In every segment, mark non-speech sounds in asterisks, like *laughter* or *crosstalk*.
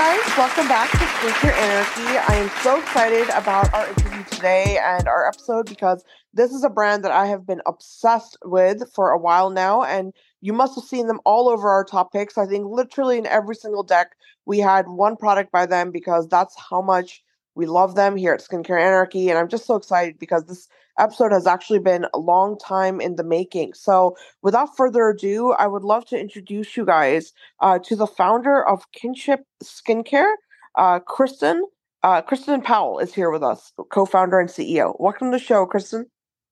guys, welcome back to Skincare Anarchy. I am so excited about our interview today and our episode because this is a brand that I have been obsessed with for a while now, and you must have seen them all over our top picks. I think literally in every single deck, we had one product by them because that's how much we love them here at Skincare Anarchy. And I'm just so excited because this episode has actually been a long time in the making. So, without further ado, I would love to introduce you guys uh, to the founder of Kinship Skincare, uh, Christin. Uh, Christin Powell is here with us, co-founder and CEO. Welcome to the show, Christin.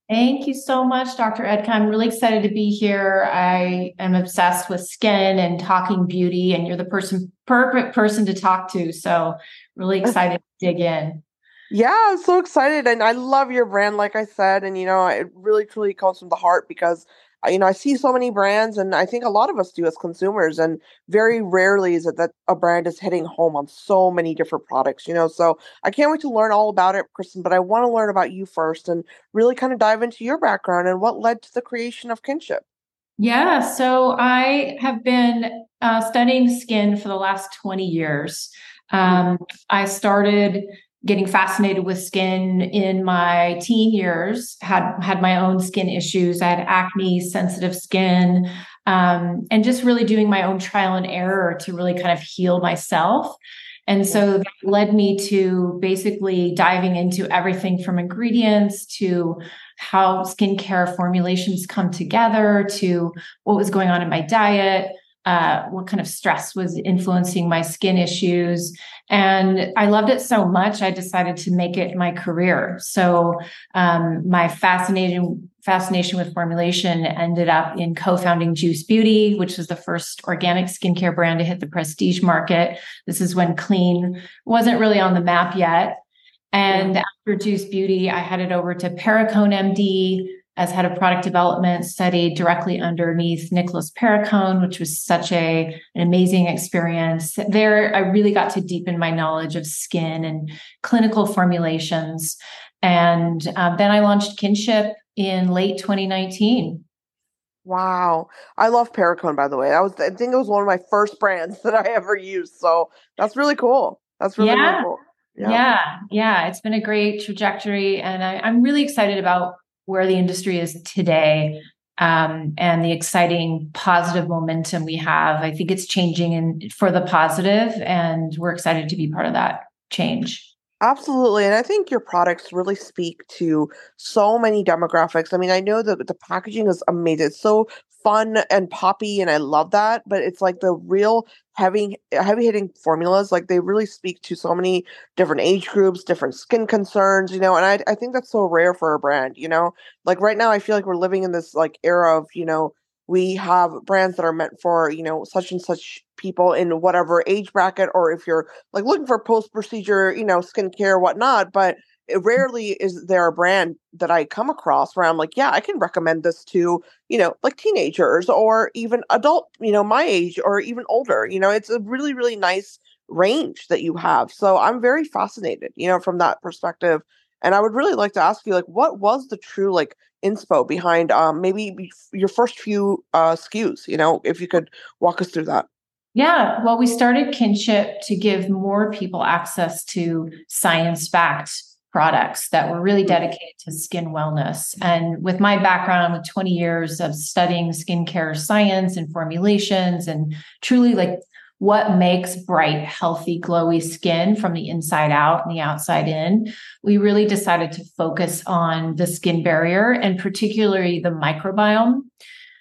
Thank you so much, Dr. Ekta. I'm really excited to be here. I am obsessed with skin and talking beauty, and you're the person, perfect person to talk to. So, really *laughs* excited to dig in. Yeah, I'm so excited. And I love your brand, like I said. And, you know, it really truly comes from the heart because, you know, I see so many brands, and I think a lot of us do as consumers. And very rarely is it that a brand is hitting home on so many different products, you know. So I can't wait to learn all about it, Christin. But I want to learn about you first and really kind of dive into your background and what led to the creation of Kinship. Yeah, so I have been uh, studying skin for the last 20 years. Mm-hmm. Um, I started getting fascinated with skin in my teen years had had my own skin issues. I had acne sensitive skin um, and just really doing my own trial and error to really kind of heal myself. And so that led me to basically diving into everything from ingredients to how skincare formulations come together to what was going on in my diet uh, what kind of stress was influencing my skin issues. And I loved it so much, I decided to make it my career. So um, my fascinating fascination with formulation ended up in co-founding Juice Beauty, which was the first organic skincare brand to hit the prestige market. This is when clean wasn't really on the map yet. And after Juice Beauty, I headed over to Perricone MD, as head of product development, studied directly underneath Nicholas Perricone, which was such a, an amazing experience. There, I really got to deepen my knowledge of skin and clinical formulations. And uh, then I launched Kinship in late 2019. Wow. I love Perricone, by the way. That was I think it was one of my first brands *laughs* that I ever used. So that's really cool. That's really, yeah. really cool. Yeah. yeah. yeah, It's been a great trajectory. And I, I'm really excited about where the industry is today um, and the exciting positive momentum we have. I think it's changing and for the positive, and we're excited to be part of that change. Absolutely. And I think your products really speak to so many demographics. I mean, I know that the packaging is amazing. It's so fun and poppy and I love that, but it's like the real heavy heavy hitting formulas like they really speak to so many different age groups, different skin concerns, you know, and I I think that's so rare for a brand, you know. Like right now I feel like we're living in this like era of, you know, we have brands that are meant for, you know, such and such people in whatever age bracket or if you're like looking for post procedure, you know, skincare whatnot, but rarely is there a brand that I come across where I'm like, yeah, I can recommend this to, you know, like teenagers or even adult, you know, my age or even older. You know, it's a really, really nice range that you have. So I'm very fascinated, you know, from that perspective. And I would really like to ask you, like, what was the true like inspo behind um maybe your first few uh SKUs, you know, if you could walk us through that. Yeah, well, we started Kinship to give more people access to science backed products that were really mm-hmm. dedicated to skin wellness. And with my background with 20 years of studying skincare science and formulations and truly like what makes bright, healthy, glowy skin from the inside out and the outside in, we really decided to focus on the skin barrier and particularly the microbiome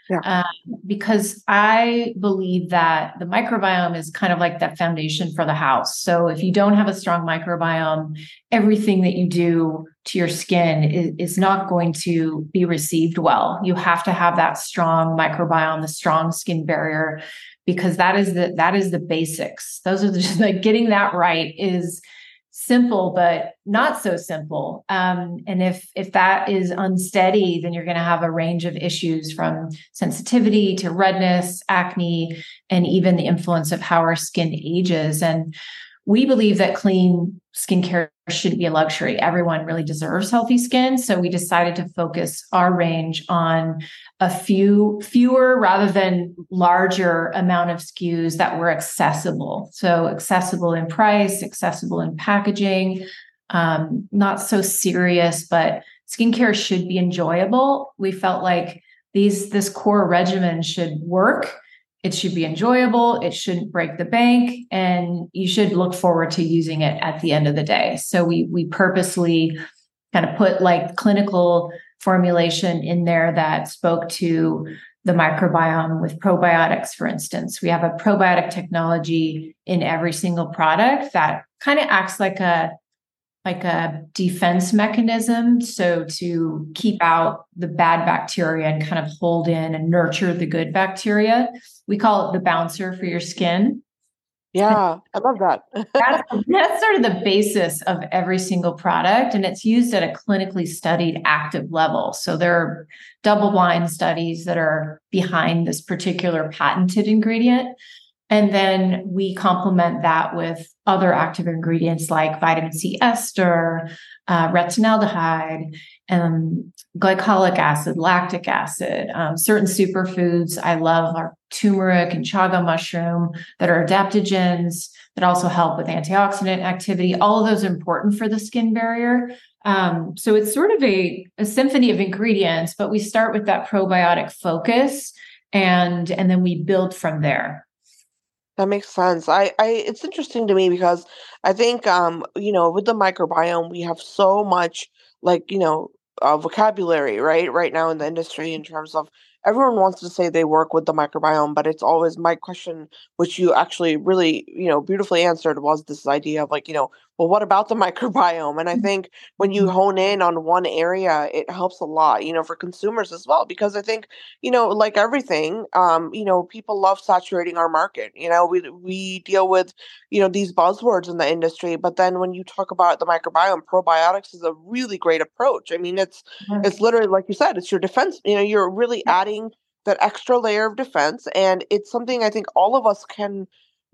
yeah. Um, because I believe that the microbiome is kind of like that foundation for the house. So if you don't have a strong microbiome, everything that you do to your skin is, is not going to be received well. You have to have that strong microbiome, the strong skin barrier, because that is the that is the basics. Those are the, just *laughs* like getting that right is simple but not so simple um, and if if that is unsteady then you're going to have a range of issues from sensitivity to redness acne and even the influence of how our skin ages and we believe that clean skincare shouldn't be a luxury. Everyone really deserves healthy skin. So we decided to focus our range on a few fewer rather than larger amount of SKUs that were accessible. So accessible in price, accessible in packaging, um, not so serious, but skincare should be enjoyable. We felt like these this core regimen should work it should be enjoyable it shouldn't break the bank and you should look forward to using it at the end of the day so we we purposely kind of put like clinical formulation in there that spoke to the microbiome with probiotics for instance we have a probiotic technology in every single product that kind of acts like a like a defense mechanism. So to keep out the bad bacteria and kind of hold in and nurture the good bacteria. We call it the bouncer for your skin. Yeah, I love that. *laughs* that's, that's sort of the basis of every single product. And it's used at a clinically studied active level. So there are double blind studies that are behind this particular patented ingredient. And then we complement that with other active ingredients like vitamin C ester, uh, retinaldehyde, and glycolic acid, lactic acid, um, certain superfoods. I love our turmeric and chaga mushroom that are adaptogens that also help with antioxidant activity. All of those are important for the skin barrier. Um, so it's sort of a, a symphony of ingredients, but we start with that probiotic focus and and then we build from there. That makes sense. I, I it's interesting to me because I think um, you know, with the microbiome, we have so much like, you know, uh, vocabulary, right? Right now in the industry in terms of everyone wants to say they work with the microbiome, but it's always my question, which you actually really, you know, beautifully answered was this idea of like, you know, well, what about the microbiome? And I mm-hmm. think when you mm-hmm. hone in on one area, it helps a lot, you know, for consumers as well, because I think, you know, like everything, um, you know, people love saturating our market. You know, we we deal with, you know, these buzzwords in the industry, but then when you talk about the microbiome, probiotics is a really great approach. I mean, it's mm-hmm. it's literally like you said, it's your defense. You know, you're really adding that extra layer of defense, and it's something I think all of us can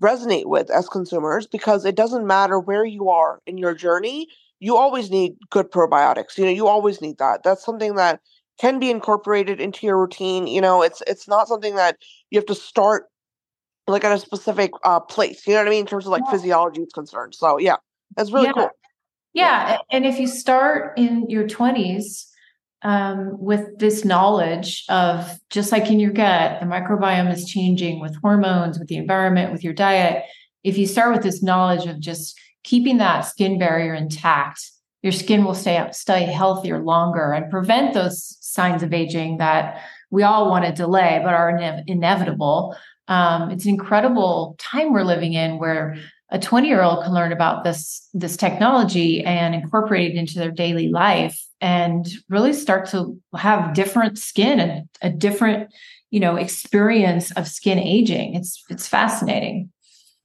resonate with as consumers because it doesn't matter where you are in your journey you always need good probiotics you know you always need that that's something that can be incorporated into your routine you know it's it's not something that you have to start like at a specific uh place you know what i mean in terms of like yeah. physiology is concerned so yeah that's really yeah. cool yeah. yeah and if you start in your 20s um, with this knowledge of just like in your gut, the microbiome is changing with hormones, with the environment, with your diet. If you start with this knowledge of just keeping that skin barrier intact, your skin will stay stay healthier longer and prevent those signs of aging that we all want to delay but are ine- inevitable. Um, it's an incredible time we're living in where a 20 year old can learn about this this technology and incorporate it into their daily life and really start to have different skin and a different you know experience of skin aging. It's it's fascinating.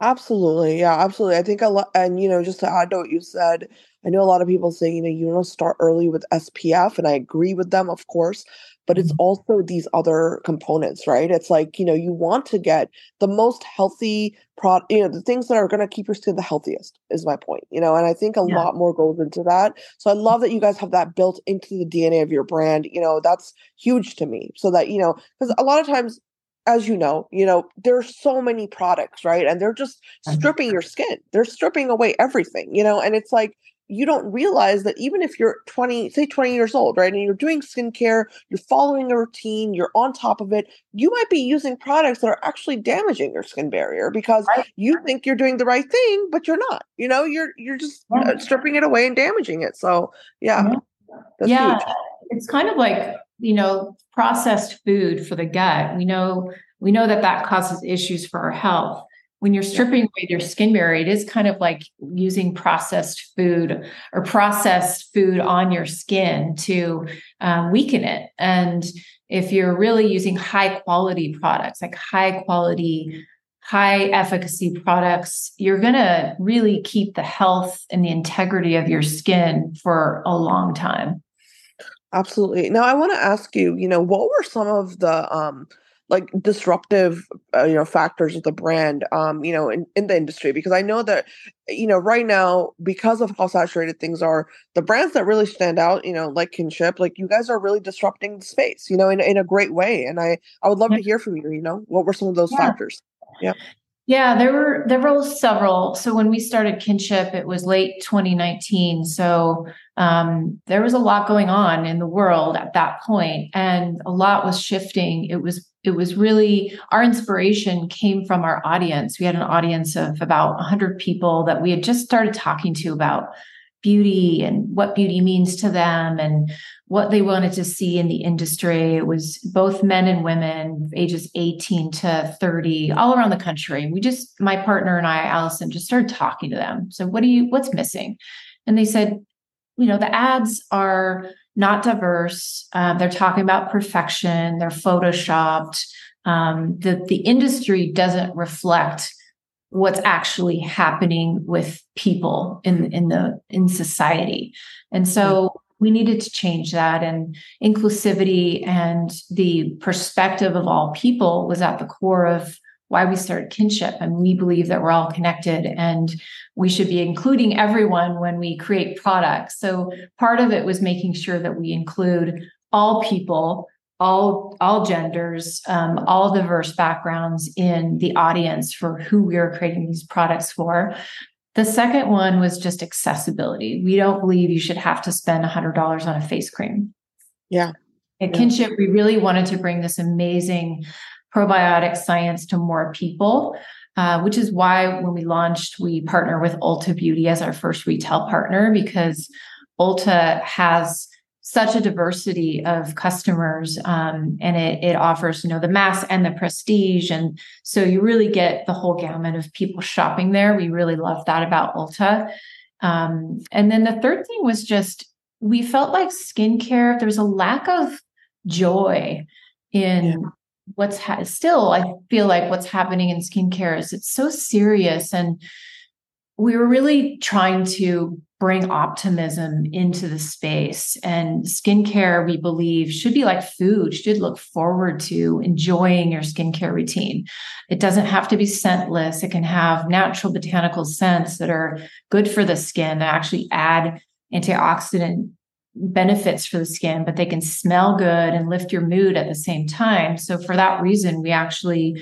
Absolutely. Yeah absolutely. I think a lot and you know just to add to what you said I know a lot of people say, you know, you want to start early with SPF, and I agree with them, of course, but it's mm-hmm. also these other components, right? It's like, you know, you want to get the most healthy product, you know, the things that are going to keep your skin the healthiest, is my point, you know, and I think a yeah. lot more goes into that. So I love that you guys have that built into the DNA of your brand. You know, that's huge to me. So that, you know, because a lot of times as you know, you know, there's so many products, right? And they're just stripping your skin. They're stripping away everything, you know, and it's like you don't realize that even if you're 20, say 20 years old, right, and you're doing skincare, you're following a routine, you're on top of it, you might be using products that are actually damaging your skin barrier because right. you think you're doing the right thing, but you're not. You know, you're you're just yeah. uh, stripping it away and damaging it. So yeah, yeah, huge. it's kind of like you know processed food for the gut. We know we know that that causes issues for our health when you're stripping away your skin barrier, it is kind of like using processed food or processed food on your skin to um, weaken it. And if you're really using high quality products, like high quality, high efficacy products, you're going to really keep the health and the integrity of your skin for a long time. Absolutely. Now, I want to ask you, you know, what were some of the, um, like disruptive uh, you know factors of the brand um you know in, in the industry because i know that you know right now because of how saturated things are the brands that really stand out you know like kinship like you guys are really disrupting the space you know in, in a great way and i i would love yeah. to hear from you you know what were some of those yeah. factors yeah yeah, there were there were several. So when we started Kinship, it was late 2019. So um, there was a lot going on in the world at that point, and a lot was shifting. It was it was really our inspiration came from our audience. We had an audience of about 100 people that we had just started talking to about beauty and what beauty means to them and what they wanted to see in the industry. It was both men and women, ages 18 to 30, all around the country. We just, my partner and I, Allison, just started talking to them. So, what do you, what's missing? And they said, you know, the ads are not diverse. Uh, they're talking about perfection. They're photoshopped. Um, the the industry doesn't reflect what's actually happening with people in in the in society and so we needed to change that and inclusivity and the perspective of all people was at the core of why we started kinship and we believe that we're all connected and we should be including everyone when we create products. So part of it was making sure that we include all people all all genders um, all diverse backgrounds in the audience for who we are creating these products for. The second one was just accessibility. We don't believe you should have to spend $100 on a face cream. Yeah. At kinship we really wanted to bring this amazing probiotic science to more people uh, which is why when we launched we partner with ulta beauty as our first retail partner because ulta has such a diversity of customers um, and it, it offers you know the mass and the prestige and so you really get the whole gamut of people shopping there we really love that about ulta um, and then the third thing was just we felt like skincare there was a lack of joy in yeah. What's ha- still i feel like what's happening in skincare is it's so serious and we were really trying to bring optimism into the space. And skincare, we believe, should be like food, should look forward to enjoying your skincare routine. It doesn't have to be scentless, it can have natural botanical scents that are good for the skin, that actually add antioxidant benefits for the skin, but they can smell good and lift your mood at the same time. So, for that reason, we actually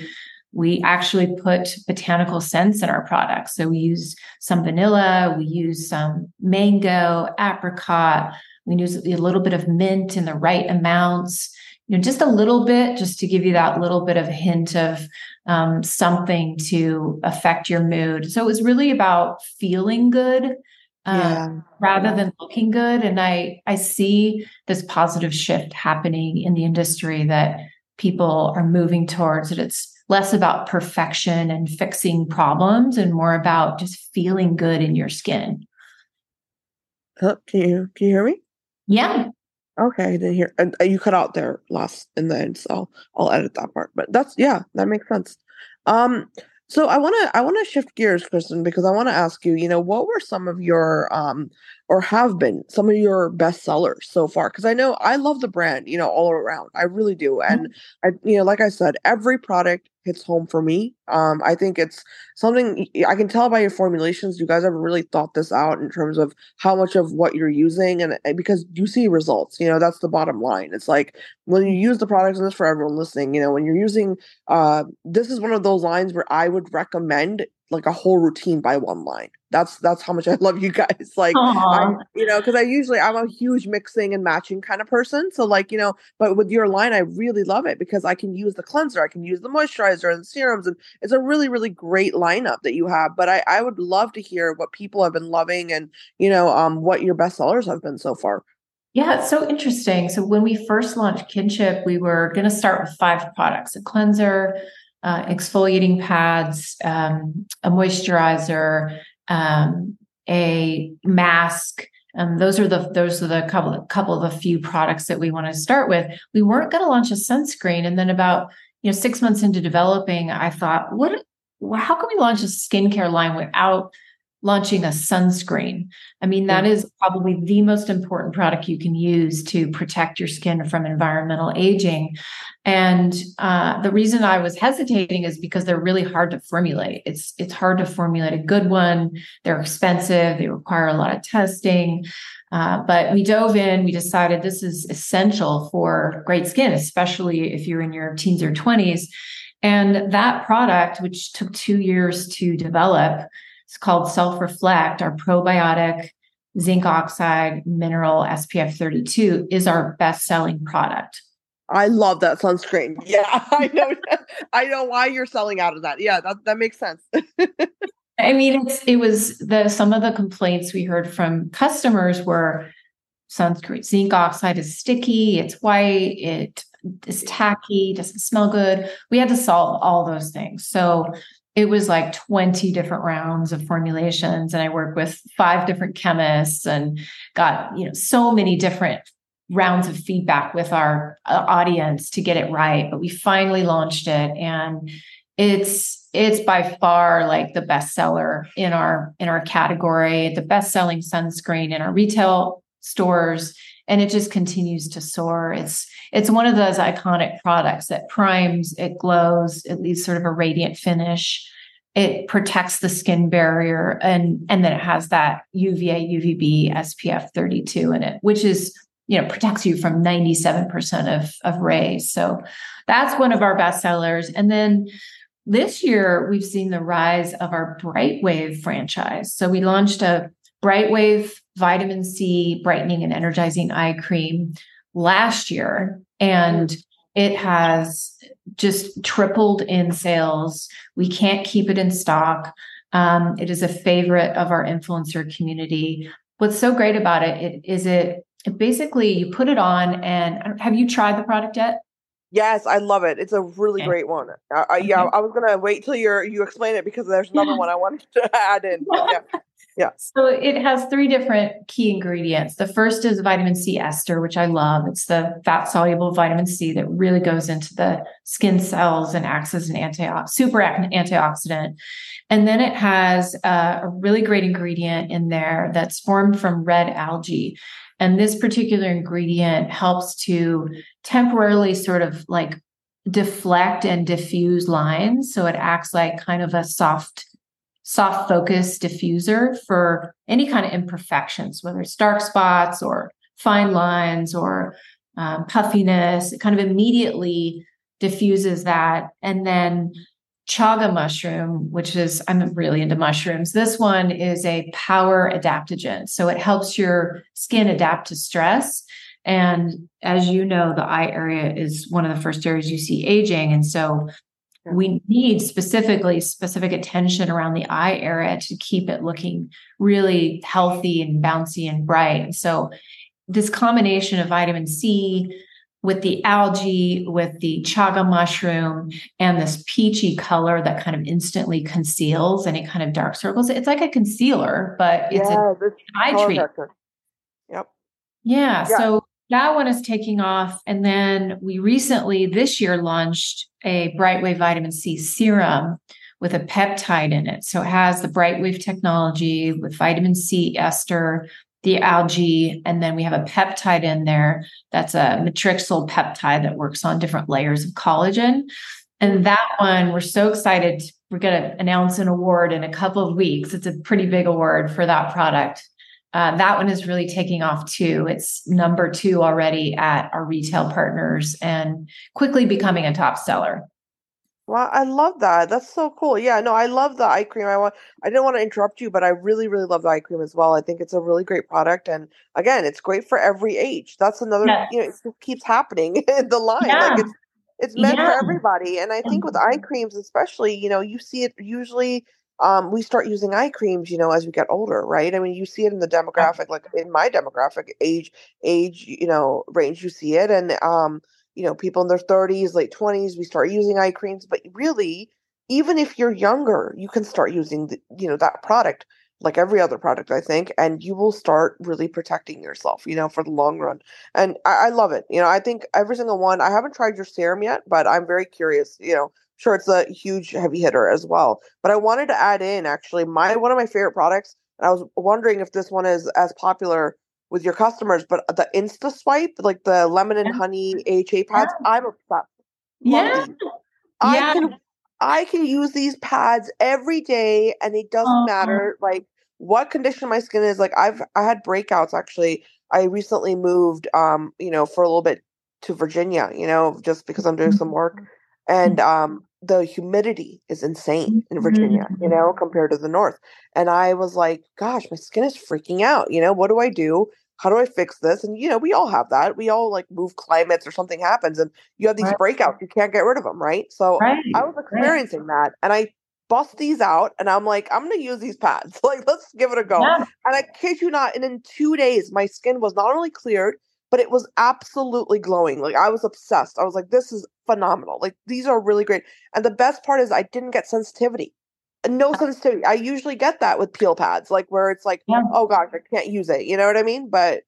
we actually put botanical scents in our products. So we use some vanilla, we use some mango, apricot, we use a little bit of mint in the right amounts, you know, just a little bit, just to give you that little bit of hint of um, something to affect your mood. So it was really about feeling good. Um, yeah. rather than looking good and i i see this positive shift happening in the industry that people are moving towards That it's less about perfection and fixing problems and more about just feeling good in your skin. Oh, can you can you hear me? Yeah. Okay, I didn't hear. Uh, you cut out there last in the end, so I'll edit that part. But that's yeah, that makes sense. Um, so I want to I want to shift gears, Christin, because I want to ask you. You know, what were some of your um or have been some of your best sellers so far? Because I know I love the brand. You know, all around, I really do. And mm-hmm. I, you know, like I said, every product hits home for me. Um, I think it's something I can tell by your formulations. You guys have really thought this out in terms of how much of what you're using, and, and because you see results. You know, that's the bottom line. It's like when you use the products, and this for everyone listening. You know, when you're using, uh, this is one of those lines where I would recommend like a whole routine by one line. That's that's how much I love you guys. *laughs* Like you know, because I usually I'm a huge mixing and matching kind of person. So like you know, but with your line, I really love it because I can use the cleanser, I can use the moisturizer and the serums, and it's a really really great lineup that you have. But I I would love to hear what people have been loving and you know um what your best sellers have been so far. Yeah, it's so interesting. So when we first launched Kinship, we were going to start with five products: a cleanser, uh, exfoliating pads, um, a moisturizer, um, a mask. Um, those are the those are the couple couple of a few products that we want to start with. We weren't going to launch a sunscreen, and then about you know six months into developing, I thought, what? How can we launch a skincare line without launching a sunscreen. I mean, that is probably the most important product you can use to protect your skin from environmental aging. And uh, the reason I was hesitating is because they're really hard to formulate. It's it's hard to formulate a good one. They're expensive. They require a lot of testing. Uh, but we dove in. We decided this is essential for great skin, especially if you're in your teens or twenties. And that product, which took two years to develop, it's called Self Reflect, our probiotic zinc oxide mineral SPF 32 is our best selling product. I love that sunscreen. *laughs* Yeah, I know. I know why you're selling out of that. Yeah, that, that makes sense. *laughs* I mean, it's it was the some of the complaints we heard from customers were sunscreen zinc oxide is sticky, it's white, it is tacky, doesn't smell good. We had to solve all those things. So it was like 20 different rounds of formulations and i worked with five different chemists and got you know so many different rounds of feedback with our uh, audience to get it right but we finally launched it and it's it's by far like the best seller in our in our category the best selling sunscreen in our retail stores and it just continues to soar. It's it's one of those iconic products that primes it glows it leaves sort of a radiant finish. It protects the skin barrier and and then it has that uva uvb spf 32 in it which is you know protects you from 97% of of rays. So that's one of our best sellers. And then this year we've seen the rise of our brightwave franchise. So we launched a brightwave vitamin c brightening and energizing eye cream last year and it has just tripled in sales. We can't keep it in stock. Um, it is a favorite of our influencer community. What's so great about it, it is it, it basically you put it on and have you tried the product yet? Yes, I love it. It's a really okay. great one. Uh, okay. Yeah, I was gonna wait till you you explain it because there's another one I wanted to *laughs* add in. *laughs* Yeah. Yeah. So it has three different key ingredients. The first is vitamin C ester, which I love. It's the fat soluble vitamin C that really goes into the skin cells and acts as an anti super antioxidant. And then it has uh, a really great ingredient in there that's formed from red algae. And this particular ingredient helps to temporarily sort of like deflect and diffuse lines. So it acts like kind of a soft soft focus diffuser for any kind of imperfections, whether it's dark spots or fine lines or um, puffiness. It kind of immediately diffuses that. And then chaga mushroom, which is, I'm really into mushrooms. This one is a power adaptogen. So it helps your skin adapt to stress. And as you know, the eye area is one of the first areas you see aging. And so we need specifically specific attention around the eye area to keep it looking really healthy and bouncy and bright. And so this combination of vitamin C with the algae, with the chaga mushroom, and this peachy color that kind of instantly conceals any kind of dark circles. It's like a concealer, but it's yeah, an eye treat. Yep. Yeah, yeah. So that one is taking off. And then we recently this year launched a Brightwave vitamin C serum with a peptide in it. So it has the Brightwave technology with vitamin C ester, the algae, and then we have a peptide in there that's a matrixyl peptide that works on different layers of collagen. And that one, we're so excited. We're going to announce an award in a couple of weeks. It's a pretty big award for that product. Uh, that one is really taking off too. It's number two already at our retail partners and quickly becoming a top seller. Well, I love that. That's so cool. Yeah, no, I love the eye cream. I want I didn't want to interrupt you, but I really, really love the eye cream as well. I think it's a really great product. And again, it's great for every age. That's another, yes. you know, it keeps happening *laughs* in the line. Yeah. Like it's it's meant yeah. for everybody. And I think with eye creams, especially, you know, you see it usually um, we start using eye creams, you know, as we get older, right? I mean, you see it in the demographic, like in my demographic age, age, you know, range, you see it. And, um, you know, people in their 30s, late 20s, we start using eye creams. But really, even if you're younger, you can start using, the, you know, that product like every other product, I think, and you will start really protecting yourself, you know, for the long run. And I, I love it. You know, I think every single one, I haven't tried your serum yet, but I'm very curious, you know, sure it's a huge heavy hitter as well. But I wanted to add in actually my one of my favorite products, and I was wondering if this one is as popular with your customers, but the Insta Swipe, like the lemon and honey AHA pads, yeah. I'm obsessed. Yeah. I yeah. can I can use these pads every day and it doesn't uh-huh. matter like what condition my skin is. Like I've I had breakouts actually. I recently moved um, you know, for a little bit to Virginia, you know, just because I'm doing some work. Mm-hmm. And um the humidity is insane in Virginia, mm-hmm. you know, compared to the north. And I was like, gosh, my skin is freaking out. You know, what do I do? How do I fix this? And you know, we all have that. We all like move climates or something happens and you have these right. breakouts. You can't get rid of them, right? So right. I was experiencing right. that and I bust these out and I'm like, I'm gonna use these pads. *laughs* Like, let's give it a go. Yeah. And I kid you not, and in two days, my skin was not only cleared, but it was absolutely glowing. Like I was obsessed. I was like, this is phenomenal. Like these are really great. And the best part is I didn't get sensitivity. No uh sensitivity. I usually get that with peel pads, like where it's like, yeah. oh gosh, I can't use it. You know what I mean? But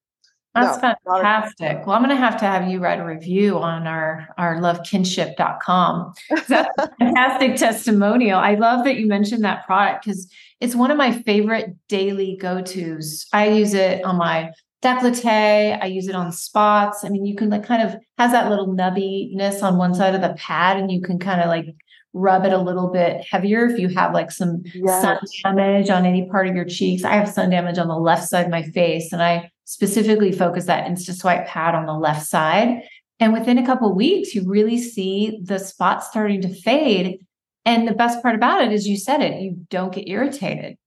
that's no, fantastic. Well, I'm going to have to have you write a review on our, our lovekinship.com. That's a *laughs* fantastic testimonial. I love that you mentioned that product because it's one of my favorite daily go tos. I use it on my décolleté. I use it on spots. I mean, you can like kind of has that little nubbiness on one side of the pad, and you can kind of like rub it a little bit heavier if you have like some yes. sun damage on any part of your cheeks. I have sun damage on the left side of my face, and I specifically focus that Insta Swipe pad on the left side. And within a couple weeks, you really see the spots starting to fade. And the best part about it is you said it, you don't get irritated.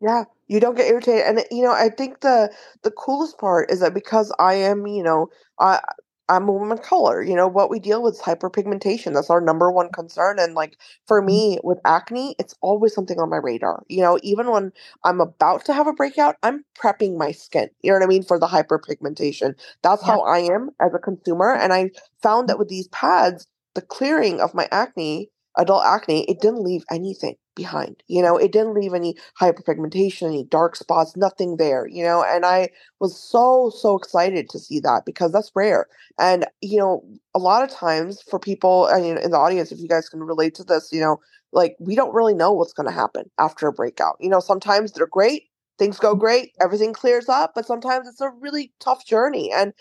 Yeah, you don't get irritated, and you know I think the the coolest part is that because I am, you know, I I'm a woman of color. You know what we deal with is hyperpigmentation. That's our number one concern. And like for mm-hmm. me with acne, it's always something on my radar. You know, even when I'm about to have a breakout, I'm prepping my skin. You know what I mean for the hyperpigmentation. That's yeah. how I am as a consumer. And I found that with these pads, the clearing of my acne adult acne, it didn't leave anything behind. You know, it didn't leave any hyperpigmentation, any dark spots, nothing there, you know, and I was so, so excited to see that because that's rare. And, you know, a lot of times for people I mean, in the audience, if you guys can relate to this, you know, like we don't really know what's going to happen after a breakout. You know, sometimes they're great, things go mm-hmm. great, everything clears up, but sometimes it's a really tough journey. And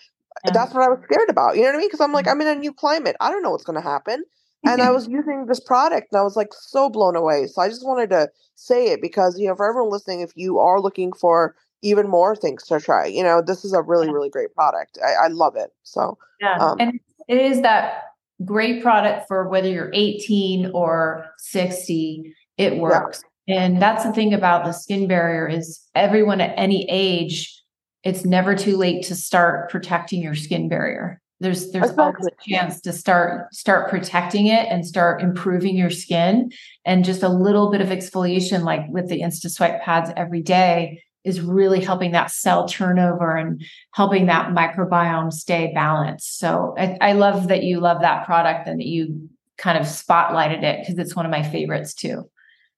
yeah. that's what I was scared about. You know what I mean? Because I'm like, mm-hmm. I'm in a new climate. I don't know what's going to happen and I was *laughs* using this product and I was like so blown away. So I just wanted to say it because, you know, for everyone listening, if you are looking for even more things to try, you know, this is a really, really great product. I, I love it. So, yeah. Um, and it is that great product for whether you're 18 or 60, it works. Yeah. And that's the thing about the skin barrier is everyone at any age, it's never too late to start protecting your skin barrier there's there's always a chance to start start protecting it and start improving your skin. And just a little bit of exfoliation like with the insta swipe pads every day is really helping that cell turnover and helping that microbiome stay balanced. So i, I love that you love that product and that you kind of spotlighted it because it's one of my favorites too.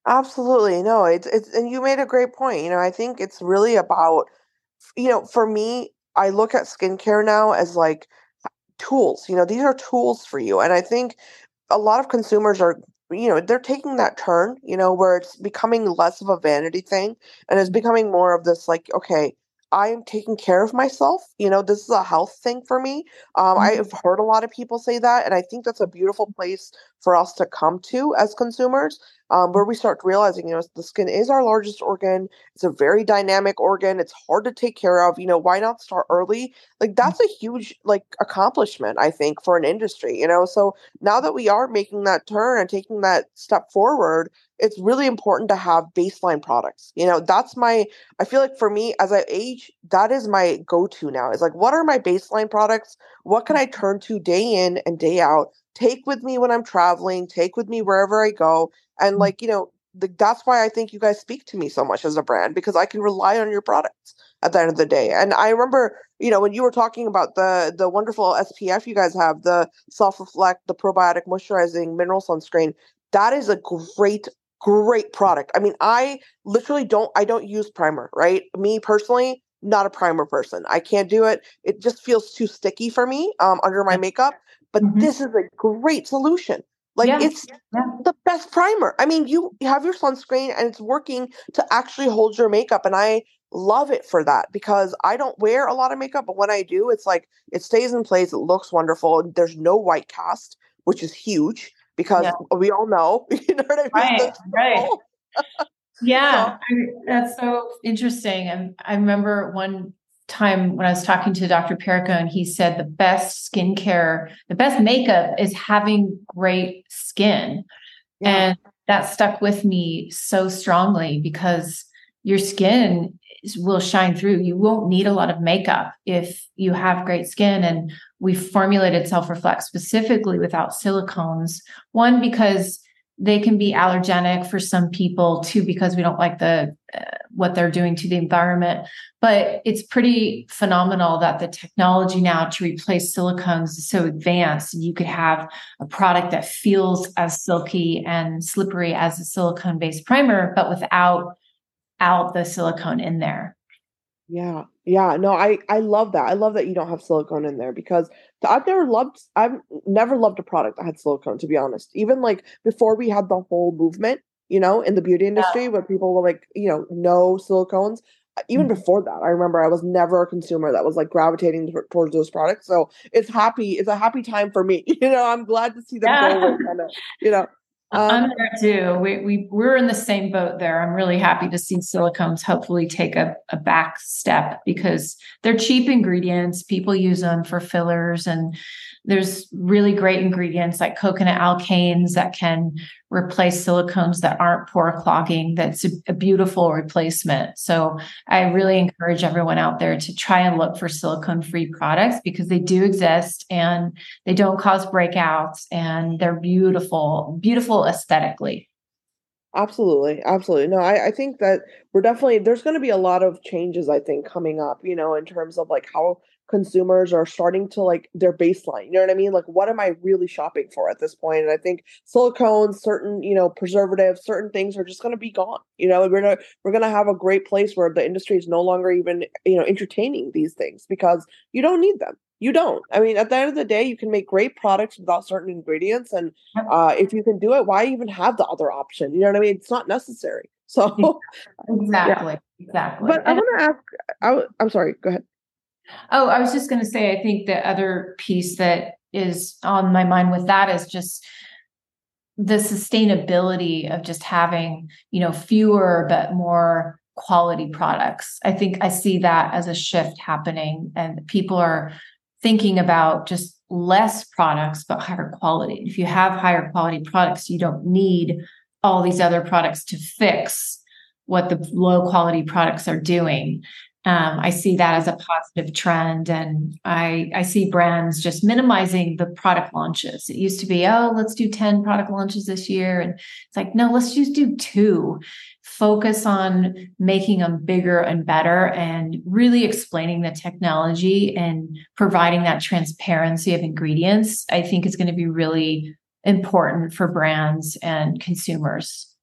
Absolutely. No it's it's and you made a great point. You know i think it's really about you know for me i look at skincare now as like tools. You know, these are tools for you. And I think a lot of consumers are, you know, they're taking that turn, you know, where it's becoming less of a vanity thing and it's becoming more of this like, okay, I'm taking care of myself. You know, this is a health thing for me. Um, mm-hmm. I've heard a lot of people say that, and I think that's a beautiful place for us to come to as consumers um, where we start realizing, you know, the skin is our largest organ. It's a very dynamic organ. It's hard to take care of. You know, why not start early? Like mm. that's a huge like accomplishment, I think, for an industry. You know, so now that we are making that turn and taking that step forward, it's really important to have baseline products. You know, that's my. I feel like for me, as I age, that is my go-to now. Is like, what are my baseline products? What can I turn to day in and day out? Take with me when I'm traveling. Take with me wherever I go and mm. like, you know, the, that's why I think you guys speak to me so much as a brand because I can rely on your products at the end of the day. And I remember, you know, when you were talking about the the wonderful SPF you guys have, the self reflect, the probiotic moisturizing mineral sunscreen, that is a great great product. I mean, I literally don't I don't use primer, right? Me personally, not a primer person. I can't do it. It just feels too sticky for me um, under my *laughs* makeup. But mm-hmm. this is a great solution Like yeah. it's yeah. the best primer. I mean, you have your sunscreen and it's working to actually hold your makeup. And I love it for that because I don't wear a lot of makeup, but when I do, it's like it stays in place, it looks wonderful, there's no white cast, which is huge because yeah. we all know, *laughs* you know what I mean? Right, right. yeah, *laughs* so, that's so interesting. And I remember one time when I was talking to Dr. Perricone, and he said the best skincare, the best makeup is having great skin. Yeah. And that stuck with me so strongly because your skin will shine through. You won't need a lot of makeup if you have great skin. And we formulated Self Reflect specifically without silicones. One, because they can be allergenic for some people too because we don't like the uh, what they're doing to the environment but it's pretty phenomenal that the technology now to replace silicones is so advanced you could have a product that feels as silky and slippery as a silicone based primer but without out the silicone in there. Yeah. Yeah. No, I I love that. I love that you don't have silicone in there because I've never loved I've never loved a product that had silicone to be honest. Even like before we had the whole movement, you know, in the beauty industry yeah. where people were like, you know, no silicones. Even mm-hmm. before that, I remember I was never a consumer that was like gravitating towards those products. So it's happy. It's a happy time for me. *laughs* You know, I'm glad to see them yeah. go. Kind of, you know, um, I'm there too. We, we we're in the same boat there. I'm really happy to see silicones hopefully take a, a back step because they're cheap ingredients. People use them for fillers and there's really great ingredients like coconut alkanes that can replace silicones that aren't pore clogging. That's a, beautiful replacement. So I really encourage everyone out there to try and look for silicone free products because they do exist and they don't cause breakouts and they're beautiful, beautiful aesthetically. Absolutely. Absolutely. No, I, I think that we're definitely, there's going to be a lot of changes, I think, coming up, you know, in terms of like how consumers are starting to like their baseline. You know what I mean? Like, what am I really shopping for at this point? And I think silicones, certain you know preservatives, certain things are just going to be gone. You know, we're gonna we're gonna have a great place where the industry is no longer even you know entertaining these things because you don't need them. You don't. I mean, at the end of the day, you can make great products without certain ingredients, and uh, if you can do it, why even have the other option? You know what I mean? It's not necessary. *laughs* So exactly, yeah. exactly. But I want to ask. I, I'm sorry. Go ahead. Oh, I was just going to say, I think the other piece that is on my mind with that is just the sustainability of just having, you know, fewer but more quality products. I think I see that as a shift happening, and people are thinking about just less products but higher quality. If you have higher quality products, you don't need all these other products to fix what the low quality products are doing um, I see that as a positive trend, and I I see brands just minimizing the product launches. It used to be, oh, let's do ten product launches this year, and it's like, no, let's just do two. Focus on making them bigger and better, and really explaining the technology and providing that transparency of ingredients. I think is going to be really important for brands and consumers.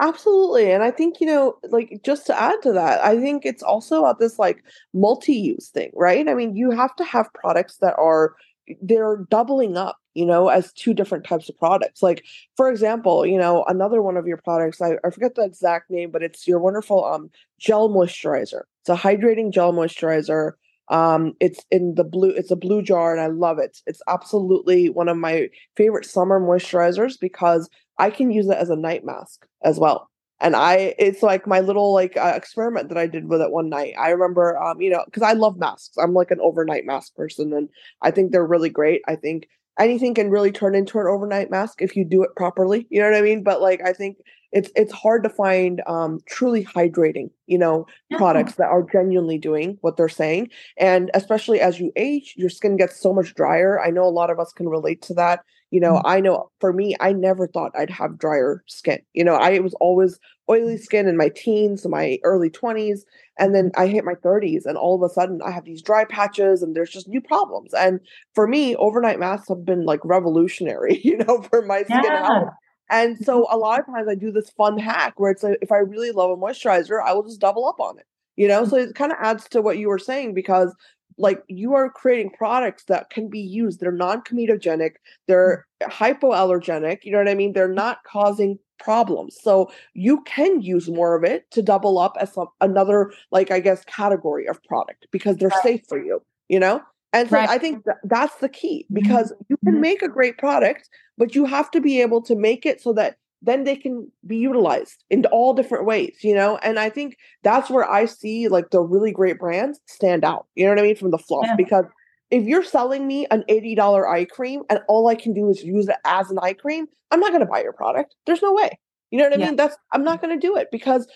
Absolutely. And I think, you know, like just to add to that, I think it's also about this like multi use thing, right? I mean, you have to have products that are, they're doubling up, you know, as two different types of products. Like, for example, you know, another one of your products, I, I forget the exact name, but it's your wonderful um gel moisturizer. It's a hydrating gel moisturizer. Um, it's in the blue, it's a blue jar, and I love it. It's absolutely one of my favorite summer moisturizers because I can use it as a night mask as well. And I, it's like my little like uh, experiment that I did with it one night. I remember, um, you know, because I love masks. I'm like an overnight mask person, and I think they're really great. I think anything can really turn into an overnight mask if you do it properly. You know what I mean? But like, I think it's it's hard to find um, truly hydrating, you know, yeah. products that are genuinely doing what they're saying. And especially as you age, your skin gets so much drier. I know a lot of us can relate to that you know, mm-hmm. I know for me, I never thought I'd have drier skin. You know, I was always oily skin in my teens, and my early 20s, and then I hit my 30s, and all of a sudden I have these dry patches and there's just new problems. And for me, overnight masks have been like revolutionary, *laughs* you know, for my skin yeah. health. And so mm-hmm. a lot of times I do this fun hack where it's like if I really love a moisturizer, I will just double up on it. You know, so it kind of adds to what you were saying because like you are creating products that can be used they're non-comedogenic they're hypoallergenic you know what i mean they're not causing problems so you can use more of it to double up as some, another like i guess category of product because they're right. safe for you you know and so right. i think th- that's the key mm-hmm. because mm-hmm. you can make a great product but you have to be able to make it so that then they can be utilized in all different ways, you know? And I think that's where I see like the really great brands stand out, you know what I mean? From the fluff. Yeah. Because if you're selling me an $80 eye cream and all I can do is use it as an eye cream, I'm not going to buy your product. There's no way. You know what I yeah. mean? That's, I'm not going to do it because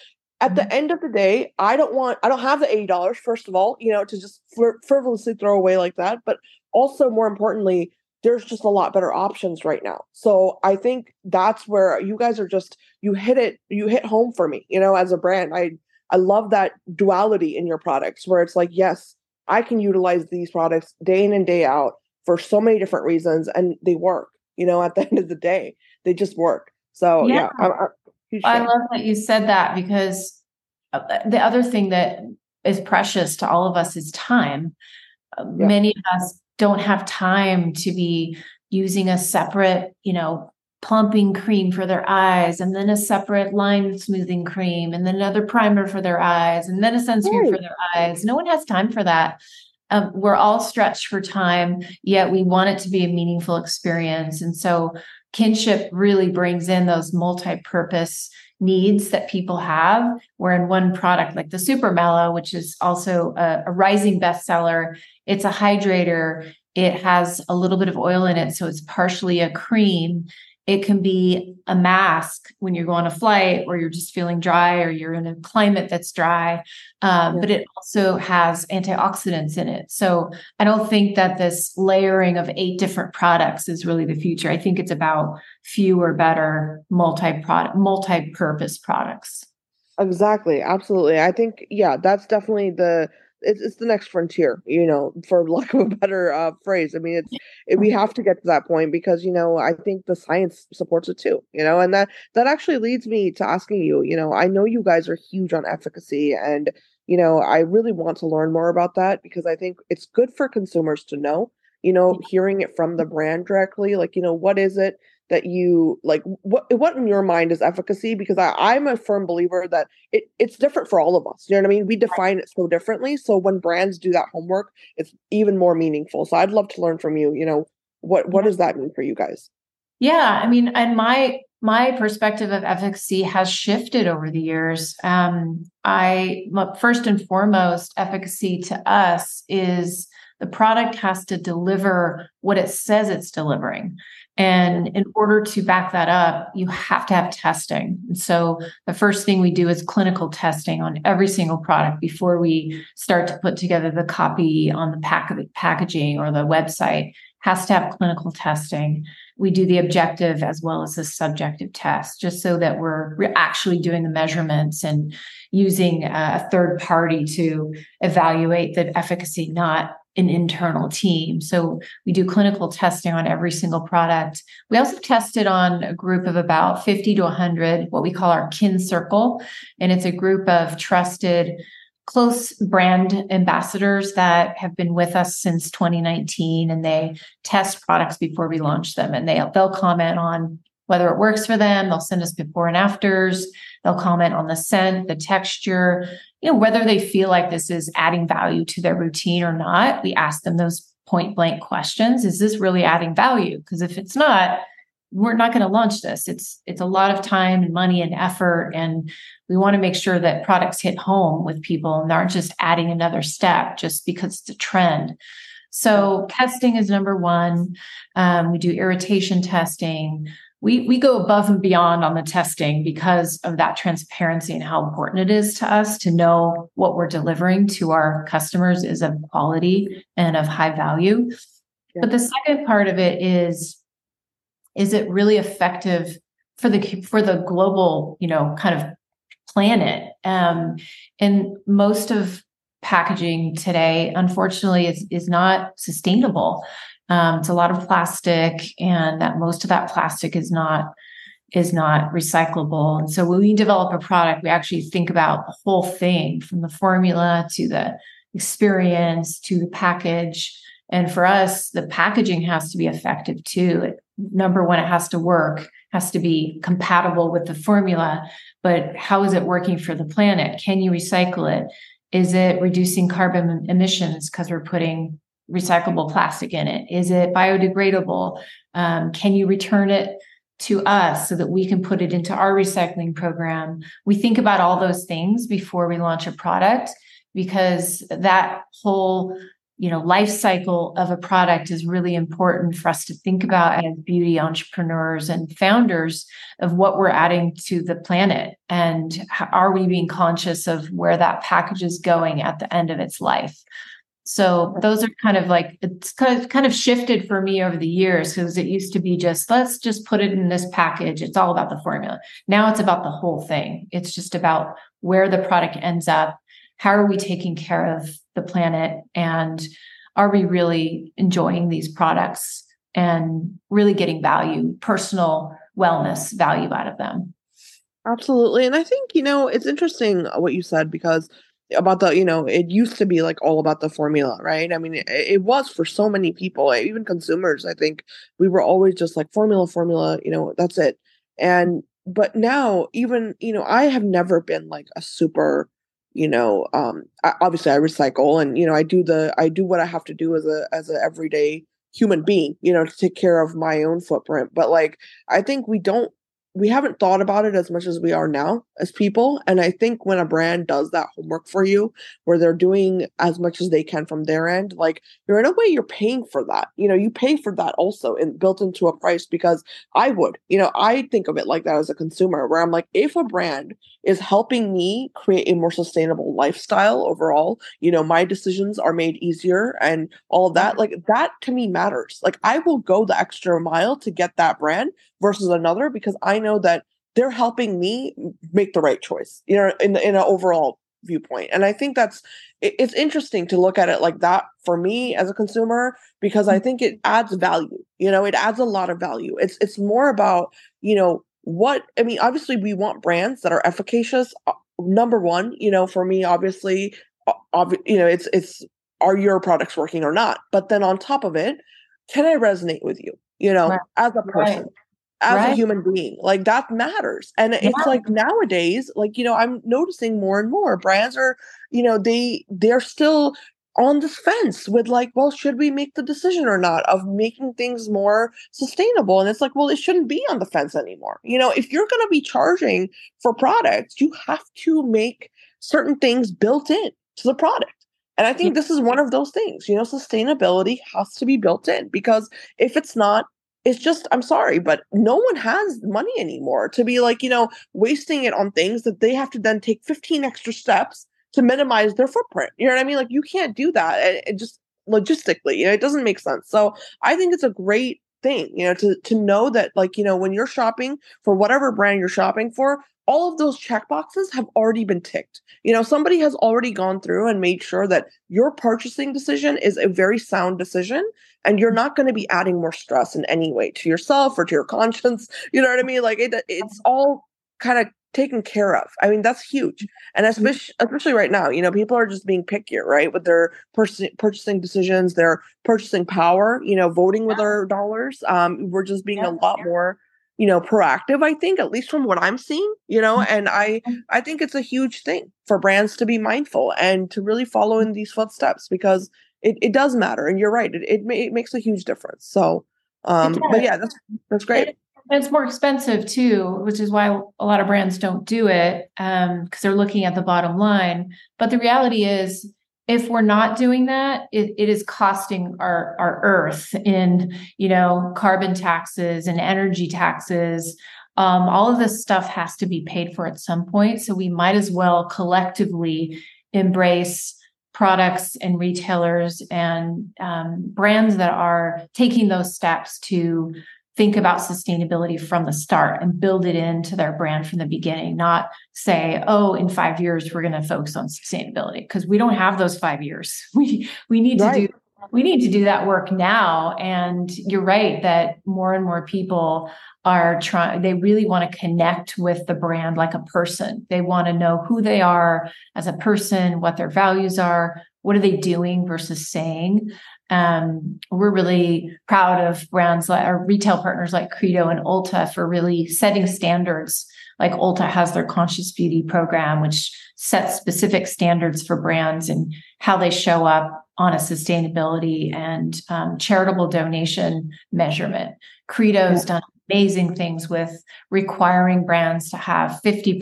at mm-hmm. the end of the day, I don't want, I don't have the $80, first of all, you know, to just frivolously throw away like that. But also, more importantly, there's just a lot better options right now. So I think that's where you guys are just you hit it you hit home for me, you know, as a brand. I I love that duality in your products where it's like, yes, I can utilize these products day in and day out for so many different reasons and they work, you know, at the *laughs* end of the day. They just work. So yeah, yeah I'm, I'm i love that you said that because uh, the other thing that is precious to all of us is time. Uh, yeah. Many of us don't have time to be using a separate, you know, plumping cream for their eyes and then a separate line smoothing cream and then another primer for their eyes and then a sunscreen for their eyes. No one has time for that. Um, we're all stretched for time, yet we want it to be a meaningful experience. And so kinship really brings in those multi-purpose needs that people have. Where in one product, like the Super Mellow, which is also a, a rising bestseller, it's a hydrator. It has a little bit of oil in it, so it's partially a cream. It can be a mask when you're going on a flight or you're just feeling dry or you're in a climate that's dry. Um, yeah. But it also has antioxidants in it. So I don't think that this layering of eight different products is really the future. I think it's about fewer, better, multi-product, multi-purpose products. Exactly. Absolutely. I think, yeah, that's definitely the it's, it's the next frontier you know for *laughs* lack of a better uh, phrase. I mean it's it, we have to get to that point because you know i think the science supports it too you know and that that actually leads me to asking you you know i know you guys are huge on efficacy and you know i really want to learn more about that because i think it's good for consumers to know you know hearing it from the brand directly like you know what is it that you like what what in your mind is efficacy? Because I, i'm a firm believer that it, it's different for all of us you know what i mean? We define it so differently so when brands do that homework it's even more meaningful. So i'd love to learn from you you know what what does that mean for you guys? Yeah i mean and my my perspective of efficacy has shifted over the years. Um i first and foremost efficacy to us is the product has to deliver what it says it's delivering and in order to back that up, you have to have testing. And so the first thing we do is clinical testing on every single product before we start to put together the copy on the pack- packaging or the website has to have clinical testing. We do the objective as well as the subjective test, just so that we're, we're actually doing the measurements and using a third party to evaluate the efficacy, not an internal team. So we do clinical testing on every single product. We also tested on a group of about 50 to 100, what we call our kin circle. And it's a group of trusted, close brand ambassadors that have been with us since 2019 and they test products before we launch them and they, they'll comment on whether it works for them. They'll send us before and afters. They'll comment on the scent, the texture, you know, whether they feel like this is adding value to their routine or not. We ask them those point blank questions. Is this really adding value? Because if it's not, we're not going to launch this. It's it's a lot of time and money and effort, and we want to make sure that products hit home with people and aren't just adding another step just because it's a trend. So testing is number one. Um, we do irritation testing we we go above and beyond on the testing because of that transparency and how important it is to us to know what we're delivering to our customers is of quality and of high value. Yeah. But the second part of it is is it really effective for the for the global, you know, kind of planet? Um, and most of packaging today, unfortunately, is is not sustainable. Um, it's a lot of plastic, and that most of that plastic is not is not recyclable. And so when we develop a product, we actually think about the whole thing from the formula to the experience to the package. And for us, the packaging has to be effective too. Number one, it has to work, has to be compatible with the formula. But how is it working for the planet? Can you recycle it? Is it reducing carbon emissions because we're putting recyclable plastic in it? Is it biodegradable? Um, can you return it to us so that we can put it into our recycling program? We think about all those things before we launch a product because that whole you know life cycle of a product is really important for us to think about as beauty entrepreneurs and founders of what we're adding to the planet and are we being conscious of where that package is going at the end of its life so those are kind of like it's kind of kind of shifted for me over the years because it used to be just let's just put it in this package. It's all about the formula. Now it's about the whole thing. It's just about where the product ends up. How are we taking care of the planet? And are we really enjoying these products and really getting value, personal wellness value out of them? Absolutely. And I think, you know, it's interesting uh, what you said because about the you know it used to be like all about the formula right? I mean it, it, was for so many people even consumers i think. We were always just like formula formula you know that's it. And but now even you know i have never been like a super you know um I, obviously i recycle and you know i do the i do what i have to do as a as a everyday human being you know to take care of my own footprint. But like i think we don't we haven't thought about it as much as we are now as people. And I think when a brand does that homework for you, where they're doing as much as they can from their end, like you're in a way you're paying for that. You know, you pay for that also and built into a price because I would, you know, I think of it like that as a consumer, where I'm like, if a brand is helping me create a more sustainable lifestyle overall, you know, my decisions are made easier and all that, like that to me matters. Like I will go the extra mile to get that brand versus another because I know that they're helping me make the right choice, you know, in in an overall viewpoint. And I think that's it's interesting to look at it like that for me as a consumer because I mm. think it adds value. You know, it adds a lot of value. It's it's more about you know what I mean. Obviously, we want brands that are efficacious. Uh, number one, you know, for me, obviously, ob- you know, it's it's are your products working or not. But then on top of it, can I resonate with you? You know, right. as a person. Right as right. a human being. Like that matters. And yeah. it's like nowadays, like, you know, I'm noticing more and more brands are, you know, they they're still on this fence with like, well, should we make the decision or not of making things more sustainable? And it's like, well, it shouldn't be on the fence anymore. You know, if you're gonna be charging for products, you have to make certain things built in to the product. And I think this is one of those things, you know, sustainability has to be built in because if it's not, it's just i'm sorry but no one has money anymore to be like you know wasting it on things that they have to then take 15 extra steps to minimize their footprint you know what i mean like you can't do that it, it just logistically you know it doesn't make sense so i think it's a great thing you know to to know that like you know when you're shopping for whatever brand you're shopping for all of those check boxes have already been ticked. You know, somebody has already gone through and made sure that your purchasing decision is a very sound decision and you're not going to be adding more stress in any way to yourself or to your *laughs* conscience. You know what I mean? Like it, it's all kind of taken care of. I mean, that's huge. And mm-hmm. especially especially right now, you know, people are just being pickier, right? With their purchasing purchasing decisions, their purchasing power, you know, voting with our dollars. Um, we're just being yeah, a lot more you know proactive i think at least from what i'm seeing you know mm-hmm. and i i think it's a huge thing for brands to be mindful and to really follow in these footsteps because it, it does matter and you're right it, it, it makes a huge difference so um but yeah that's that's great it's more expensive too which is why a lot of brands don't do it um because they're looking at the bottom line. But the reality is if we're not doing that it, it is costing our our earth in you know carbon taxes and energy taxes. Um, all of this stuff has to be paid for at some point so we might as well collectively embrace products and retailers and um, brands that are taking those steps to think about sustainability from the start and build it into their brand from the beginning, not say, oh, in five years we're going to focus on sustainability because we don't have those five years. *laughs* We we need right. to do we need to do that work now. And you're right that more and more people are trying they really want to connect with the brand like a person. They want to know who they are as a person, what their values are, what are they doing versus saying. Um, we're really proud of brands like our retail partners like Credo and Ulta for really setting standards. Like Ulta has their conscious beauty program, which sets specific standards for brands and how they show up on a sustainability and um, charitable donation measurement. Credo's done amazing things with requiring brands to have 50%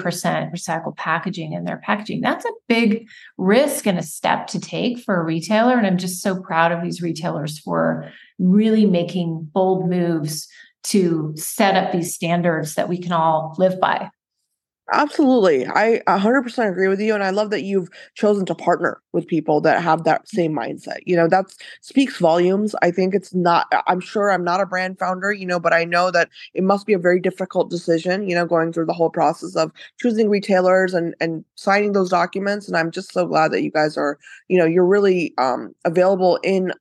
recycled packaging in their packaging. That's a big risk and a step to take for a retailer. And I'm just so proud of these retailers for really making bold moves to set up these standards that we can all live by. Absolutely. I 100% agree with you. And I love that you've chosen to partner with people that have that same mindset. You know, that speaks volumes. I think it's not, I'm sure I'm not a brand founder, you know, but I know that it must be a very difficult decision, you know, going through the whole process of choosing retailers and, and signing those documents. And I'm just so glad that you guys are, you know, you're really um, available in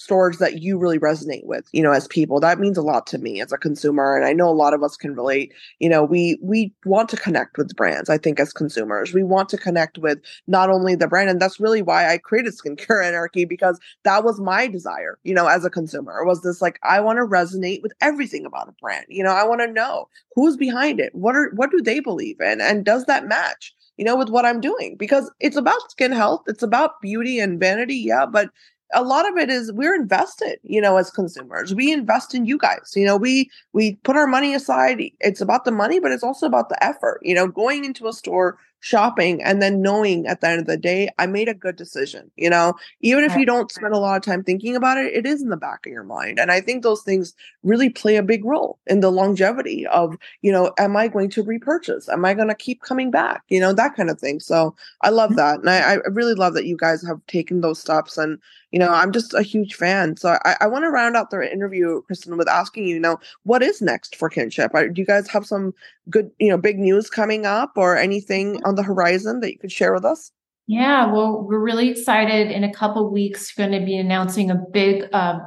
stores that you really resonate with you know as people that means a lot to me as a consumer and i know a lot of us can relate you know we we want to connect with brands i think as consumers we want to connect with not only the brand and that's really why i created skincare anarchy because that was my desire you know as a consumer was this like i want to resonate with everything about a brand you know i want to know who's behind it what are what do they believe in and does that match you know, with what I'm doing because it's about skin health. It's about beauty and vanity. Yeah. But a lot of it is we're invested you know as consumers. We invest in you guys you know we we put our money aside. It's about the money but it's also about the effort you know going into a store shopping and then knowing at the end of the day i made a good decision you know? Even if you don't spend a lot of time thinking about it it is in the back of your mind and i think those things really play a big role in the longevity of you know am i going to repurchase? Am i going to keep coming back? You know that kind of thing so i love mm-hmm. that and i, I really love that you guys have taken those steps and you know i'm just a huge fan so i, I want to round out the interview Christin with asking you, you know what is next for kinship? Do you guys have some good you know big news coming up or anything on the horizon that you could share with us? Yeah, well, we're really excited. In a couple weeks, going to be announcing a big uh,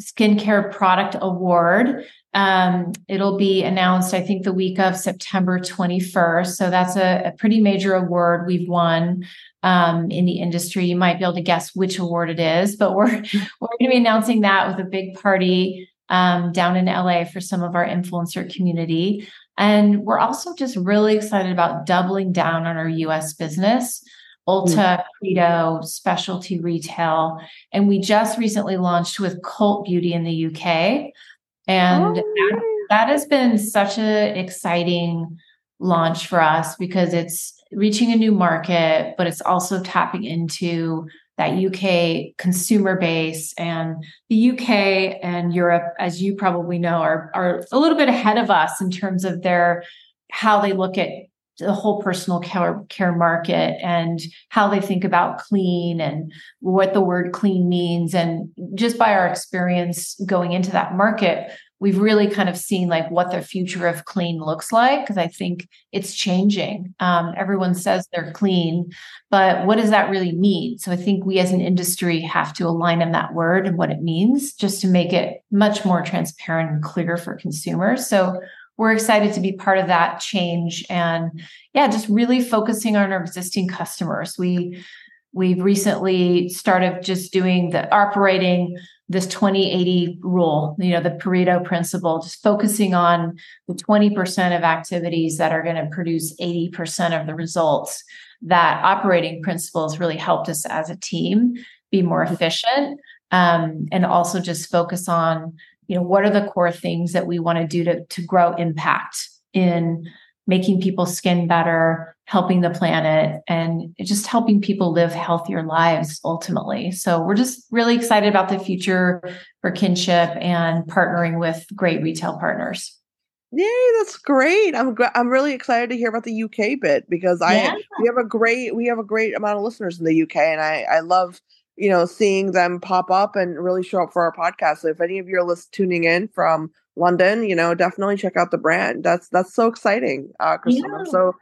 skincare product award. Um, it'll be announced, I think, the week of September 21st. So that's a, a pretty major award we've won um, in the industry. You might be able to guess which award it is, but we're *laughs* we're going to be announcing that with a big party um, down in LA for some of our influencer community. And we're also just really excited about doubling down on our US business. Ulta, mm. Credo, specialty retail. And we just recently launched with Cult Beauty in the UK. And oh. that, that has been such an exciting launch for us because it's reaching a new market, but it's also tapping into that UK consumer base and the UK and Europe, as you probably know, are, are a little bit ahead of us in terms of their how they look at the whole personal care, care market and how they think about clean and what the word clean means. And just by our experience going into that market, we've really kind of seen like what the future of clean looks like because I think it's changing. Um, everyone says they're clean, but what does that really mean? So I think we as an industry have to align on that word and what it means just to make it much more transparent and clear for consumers. So we're excited to be part of that change and yeah, just really focusing on our existing customers. We we've recently started just doing the operating this 2080 rule, you know, the Pareto principle, just focusing on the 20% of activities that are going to produce 80% of the results. That operating principles really helped us as a team be more efficient um, and also just focus on, you know, what are the core things that we want to do to, to grow impact in making people's skin better, helping the planet, and just helping people live healthier lives ultimately. So we're just really excited about the future for kinship and partnering with great retail partners. Yay, that's great. I'm I'm really excited to hear about the UK bit because I yeah. we have a great we have a great amount of listeners in the UK and I I love you know seeing them pop up and really show up for our podcast. So if any of you are list- tuning in from London, you know, definitely check out the brand. That's that's so exciting, uh, Christin. Yeah. I'm so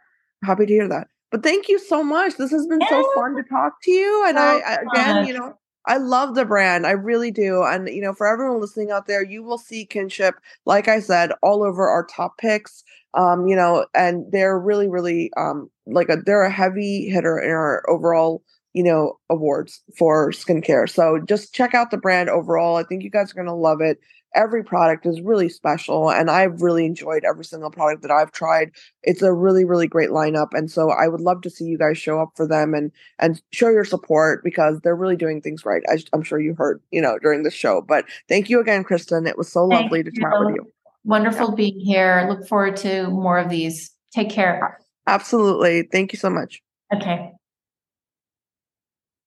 happy to hear that. But thank you so much. This has been yeah. so fun to talk to you. And so I, I again, you know, I love the brand. I really do. And you know, for everyone listening out there, you will see kinship, like I said, all over our top picks. Um, you know, and they're really, really um like a they're a heavy hitter in our overall you know, awards for skincare. So just check out the brand overall. I think you guys are going to love it. Every product is really special, and I've really enjoyed every single product that I've tried. It's a really, really great lineup, and so I would love to see you guys show up for them and and show your support because they're really doing things right. I, am sure you heard, you know, during the show. But thank you again, Christin. It was so thank lovely to chat with you. Wonderful yeah. being here. Look forward to more of these. Take care. Absolutely. Thank you so much. Okay.